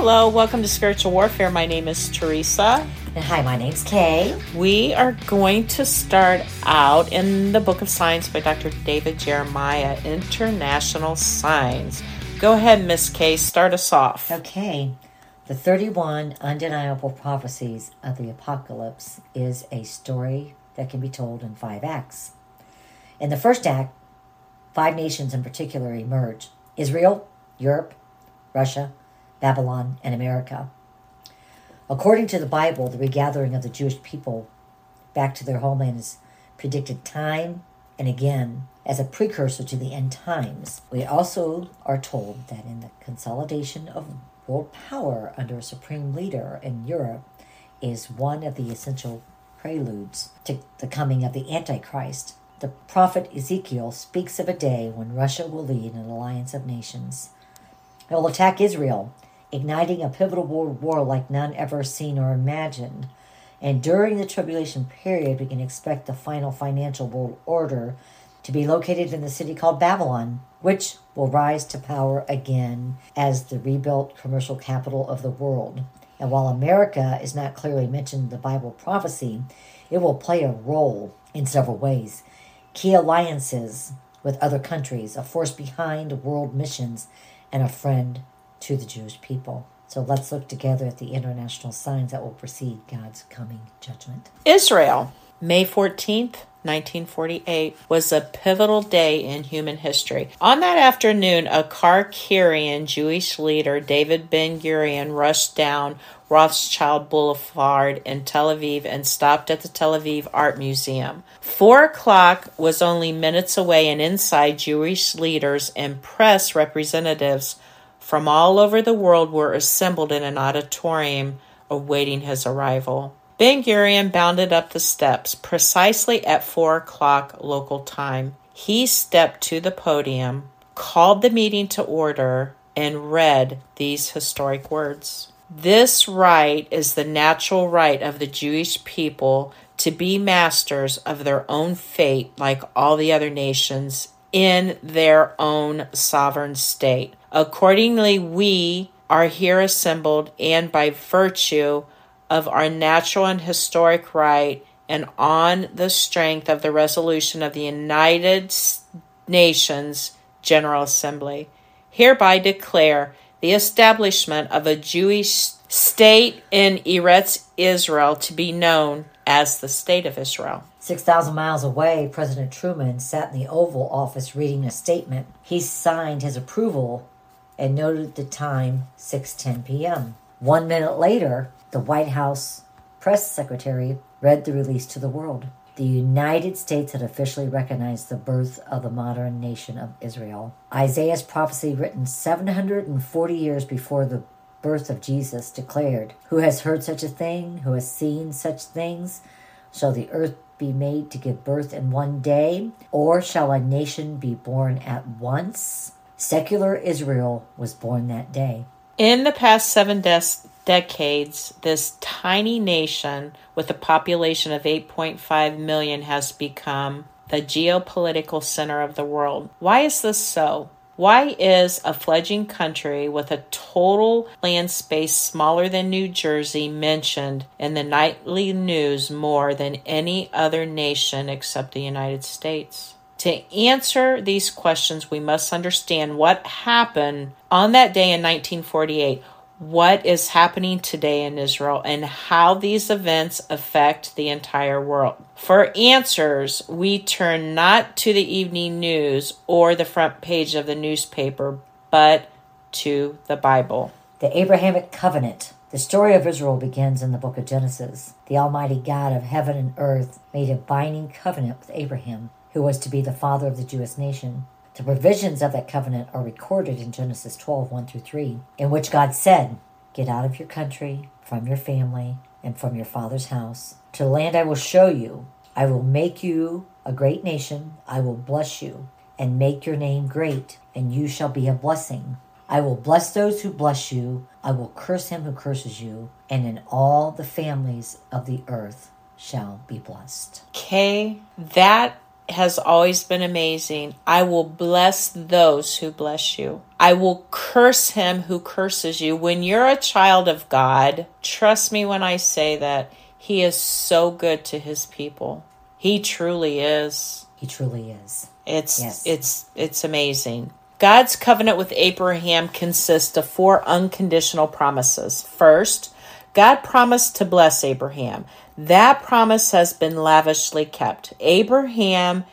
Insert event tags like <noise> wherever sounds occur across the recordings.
Hello, welcome to Spiritual Warfare. My name is Teresa. And hi, my name's Kay. We are going to start out in the Book of Signs by Dr. David Jeremiah, International Signs. Go ahead, Miss Kay, start us off. Okay. The 31 undeniable prophecies of the apocalypse is a story that can be told in five acts. In the first act, five nations in particular emerge Israel, Europe, Russia, Babylon, and America. According to the Bible, the regathering of the Jewish people back to their homeland is predicted time and again as a precursor to the end times. We also are told that in the consolidation of world power under a supreme leader in Europe is one of the essential preludes to the coming of the Antichrist. The prophet Ezekiel speaks of a day when Russia will lead an alliance of nations. It will attack Israel, igniting a pivotal world war like none ever seen or imagined. And during the tribulation period, we can expect the final financial world order to be located in the city called Babylon, which will rise to power again as the rebuilt commercial capital of the world. And while America is not clearly mentioned in the Bible prophecy, it will play a role in several ways. Key alliances with other countries, a force behind world missions, and a friend to the Jewish people. So let's look together at the international signs that will precede God's coming judgment. Israel, May 14th, 1948 was a pivotal day in human history. On that afternoon, a carrying Jewish leader David Ben Gurion rushed down Rothschild Boulevard in Tel Aviv and stopped at the Tel Aviv Art Museum. Four o'clock was only minutes away, and inside, Jewish leaders and press representatives from all over the world were assembled in an auditorium awaiting his arrival. Ben Gurion bounded up the steps precisely at four o'clock local time. He stepped to the podium, called the meeting to order, and read these historic words. This right is the natural right of the Jewish people to be masters of their own fate like all the other nations in their own sovereign state. Accordingly, we are here assembled, and by virtue of our natural and historic right and on the strength of the resolution of the United Nations General Assembly, hereby declare the establishment of a Jewish state in Eretz Israel to be known as the State of Israel. 6,000 miles away, President Truman sat in the Oval Office reading a statement. He signed his approval and noted the time 6:10 p.m. 1 minute later, the White House press secretary read the release to the world. The United States had officially recognized the birth of the modern nation of Israel. Isaiah's prophecy, written 740 years before the birth of Jesus, declared, Who has heard such a thing? Who has seen such things? Shall the earth be made to give birth in one day? Or shall a nation be born at once? Secular Israel was born that day. In the past seven des- decades, this tiny nation with a population of 8.5 million has become the geopolitical center of the world. Why is this so? Why is a fledgling country with a total land space smaller than New Jersey mentioned in the nightly news more than any other nation except the United States? To answer these questions, we must understand what happened on that day in 1948 what is happening today in Israel and how these events affect the entire world. For answers, we turn not to the evening news or the front page of the newspaper, but to the Bible. The Abrahamic covenant. The story of Israel begins in the book of Genesis. The Almighty God of heaven and earth made a binding covenant with Abraham, who was to be the father of the Jewish nation. The provisions of that covenant are recorded in Genesis 12 1 through 3, in which God said, Get out of your country, from your family, and from your father's house, to the land I will show you. I will make you a great nation. I will bless you and make your name great, and you shall be a blessing. I will bless those who bless you. I will curse him who curses you, and in all the families of the earth shall be blessed. Okay, that has always been amazing. I will bless those who bless you. I will curse him who curses you. When you're a child of God, trust me when I say that he is so good to his people. He truly is. He truly is. It's yes. it's it's amazing. God's covenant with Abraham consists of four unconditional promises. First, God promised to bless Abraham. That promise has been lavishly kept. Abraham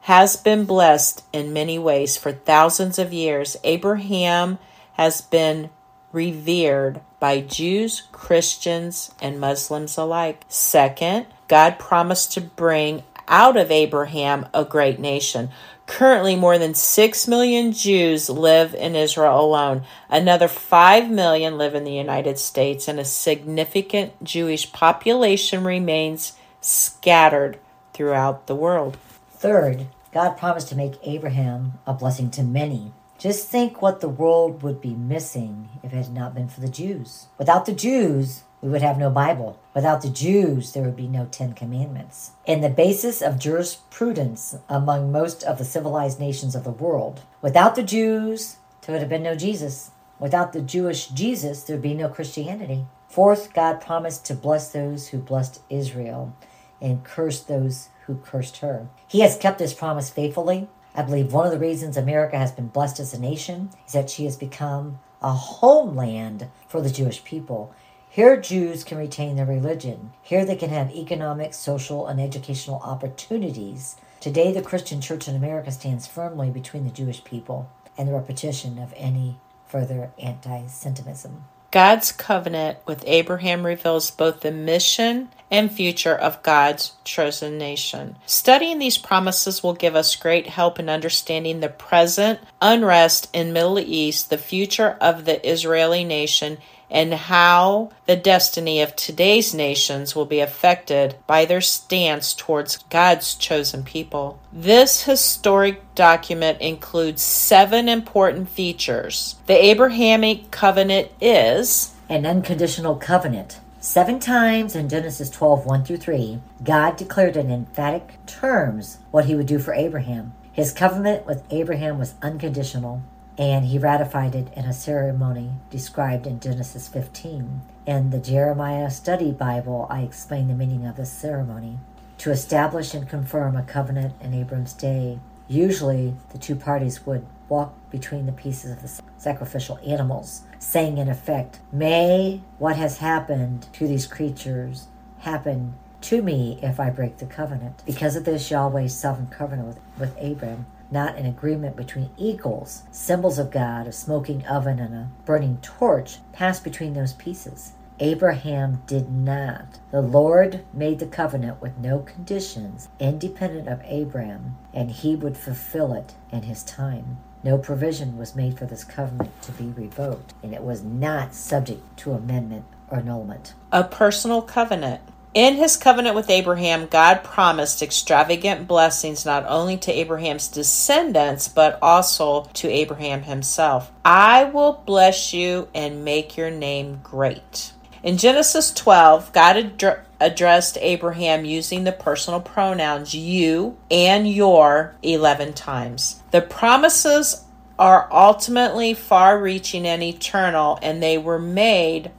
has been blessed in many ways for thousands of years. Abraham has been revered by Jews, Christians, and Muslims alike. Second, God promised to bring out of Abraham a great nation. Currently, more than 6 million Jews live in Israel alone. Another 5 million live in the United States, and a significant Jewish population remains scattered throughout the world. Third, God promised to make Abraham a blessing to many. Just think what the world would be missing if it had not been for the Jews. Without the Jews, we would have no Bible. Without the Jews, there would be no Ten Commandments. And the basis of jurisprudence among most of the civilized nations of the world. Without the Jews, there would have been no Jesus. Without the Jewish Jesus, there would be no Christianity. Fourth, God promised to bless those who blessed Israel and curse those who cursed her. He has kept this promise faithfully. I believe one of the reasons America has been blessed as a nation is that she has become a homeland for the Jewish people. Here, Jews can retain their religion. Here, they can have economic, social, and educational opportunities. Today, the Christian church in America stands firmly between the Jewish people and the repetition of any further anti Semitism. God's covenant with Abraham reveals both the mission and future of God's chosen nation. Studying these promises will give us great help in understanding the present unrest in Middle East, the future of the Israeli nation, and how the destiny of today's nations will be affected by their stance towards God's chosen people. This historic document includes seven important features. The Abrahamic covenant is an unconditional covenant. Seven times in Genesis 12 1 through 3, God declared in emphatic terms what he would do for Abraham. His covenant with Abraham was unconditional and he ratified it in a ceremony described in Genesis 15. In the Jeremiah Study Bible, I explain the meaning of this ceremony. To establish and confirm a covenant in Abram's day, usually the two parties would walk between the pieces of the sacrificial animals, saying in effect, May what has happened to these creatures happen to me if I break the covenant. Because of this, Yahweh's sovereign covenant with, with Abram not an agreement between equals. Symbols of God, a smoking oven and a burning torch, passed between those pieces. Abraham did not. The Lord made the covenant with no conditions, independent of Abraham, and he would fulfill it in his time. No provision was made for this covenant to be revoked, and it was not subject to amendment or annulment. A personal covenant. In his covenant with Abraham, God promised extravagant blessings not only to Abraham's descendants, but also to Abraham himself. I will bless you and make your name great. In Genesis 12, God ad- addressed Abraham using the personal pronouns you and your 11 times. The promises are ultimately far reaching and eternal, and they were made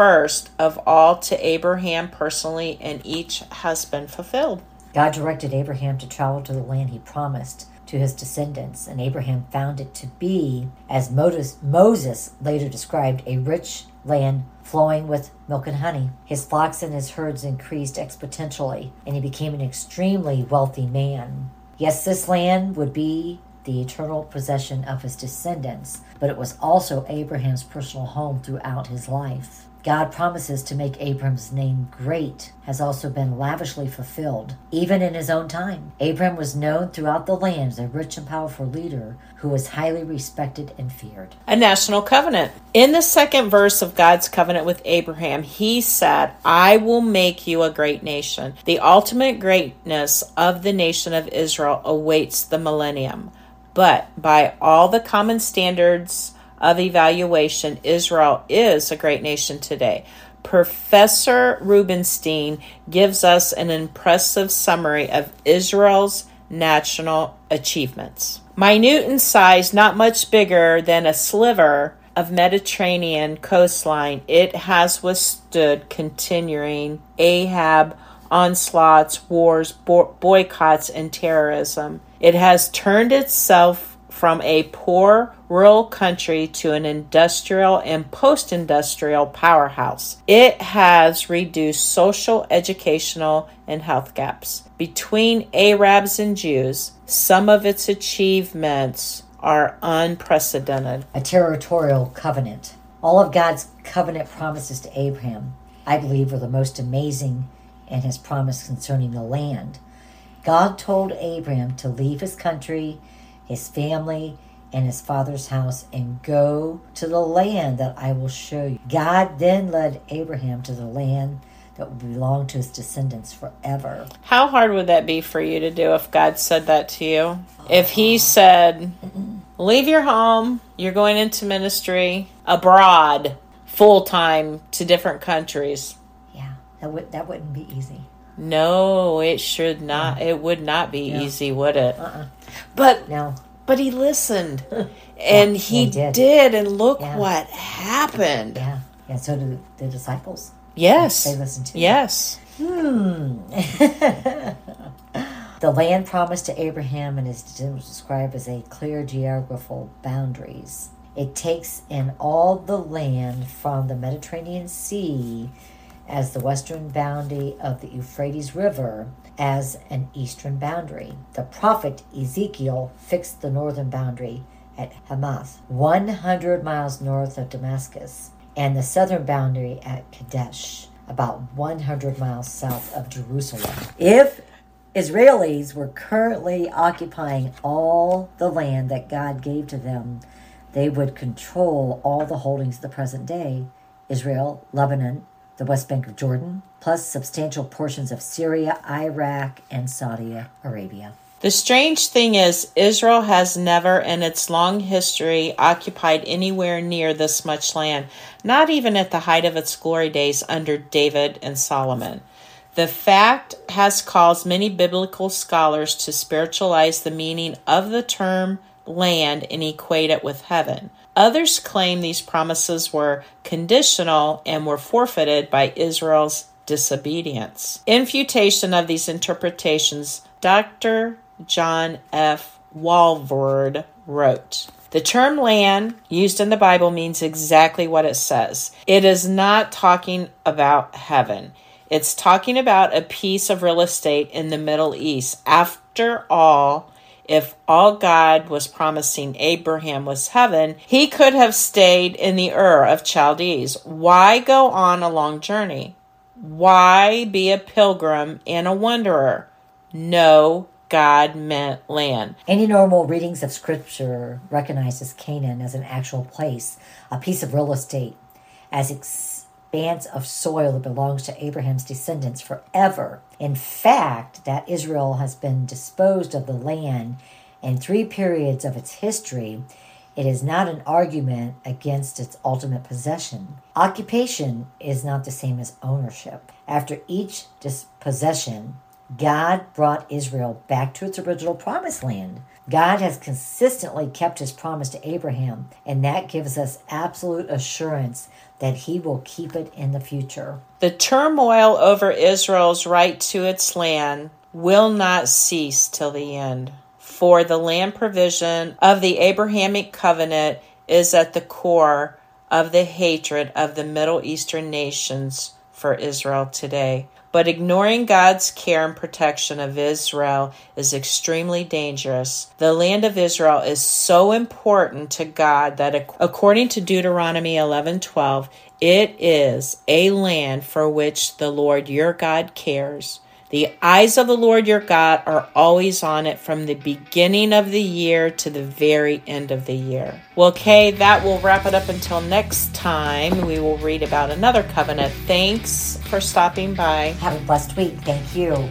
first of all to Abraham personally, and each has been fulfilled. God directed Abraham to travel to the land he promised to his descendants, and Abraham found it to be, as Moses later described, a rich land flowing with milk and honey. His flocks and his herds increased exponentially, and he became an extremely wealthy man. Yes, this land would be the eternal possession of his descendants, but it was also Abraham's personal home throughout his life. God promises to make Abram's name great has also been lavishly fulfilled, even in his own time. Abram was known throughout the land as a rich and powerful leader who was highly respected and feared. A national covenant. In the second verse of God's covenant with Abraham, he said, I will make you a great nation. The ultimate greatness of the nation of Israel awaits the millennium. But by all the common standards, of evaluation, Israel is a great nation today. Professor Rubenstein gives us an impressive summary of Israel's national achievements. Minute in size, not much bigger than a sliver of Mediterranean coastline, it has withstood continuing Arab onslaughts, wars, bo- boycotts, and terrorism. It has turned itself from a poor rural country to an industrial and post industrial powerhouse. It has reduced social, educational, and health gaps. Between Arabs and Jews, some of its achievements are unprecedented. A territorial covenant. All of God's covenant promises to Abraham, I believe, are the most amazing and his promise concerning the land. God told Abraham to leave his country, his family, and his father's house and go to the land that I will show you. God then led Abraham to the land that will belong to his descendants forever. How hard would that be for you to do if God said that to you? If He uh-huh. said, leave your home, you're going into ministry abroad, full time to different countries. Yeah, that would that wouldn't be easy. No, it should not. It would not be Yeah. easy, would it? Uh-uh. But No, but he listened, <laughs> and Yeah, he he did. did. and look Yeah. what happened. yeah, yeah. So did the disciples. Yes, They listened to. yes. Hmm. <laughs> the land promised to Abraham and is described as a clear geographical boundaries. It takes in all the land from the Mediterranean Sea as the western boundary of the Euphrates River as an eastern boundary. The prophet Ezekiel fixed the northern boundary at Hamath, 100 miles north of Damascus, and the southern boundary at Kadesh, about 100 miles south of Jerusalem. If Israelis were currently occupying all the land that God gave to them, they would control all the holdings of the present day Israel, Lebanon, the West Bank of Jordan, plus substantial portions of Syria, Iraq, and Saudi Arabia. The strange thing is, Israel has never in its long history occupied anywhere near this much land, not even at the height of its glory days under David and Solomon. The fact has caused many biblical scholars to spiritualize the meaning of the term land and equate it with heaven. Others claim these promises were conditional and were forfeited by Israel's disobedience. In futation of these interpretations, Dr. John F. Walvoord wrote, the term land used in the Bible means exactly what it says. It is not talking about heaven. It's talking about a piece of real estate in the Middle East. After all, if all God was promising Abraham was heaven, he could have stayed in the Ur of Chaldees. Why go on a long journey? Why be a pilgrim and a wanderer? No, God meant land. Any normal readings of Scripture recognizes Canaan as an actual place, a piece of real estate, as expanse of soil that belongs to Abraham's descendants forever. In fact, that Israel has been disposed of the land in three periods of its history. It is not an argument against its ultimate possession. Occupation is not the same as ownership. After each dispossession, God brought Israel back to its original promised land. God has consistently kept his promise to Abraham, and that gives us absolute assurance that he will keep it in the future. The turmoil over Israel's right to its land will not cease till the end. For the land provision of the Abrahamic covenant is at the core of the hatred of the Middle Eastern nations for Israel today. But ignoring God's care and protection of Israel is extremely dangerous. The land of Israel is so important to God that according to Deuteronomy 11:12, it is a land for which the Lord your God cares. The eyes of the Lord your God are always on it from the beginning of the year to the very end of the year. Well, Kay, that will wrap it up until next time. We will read about another covenant. Thanks for stopping by. Have a blessed week. Thank you.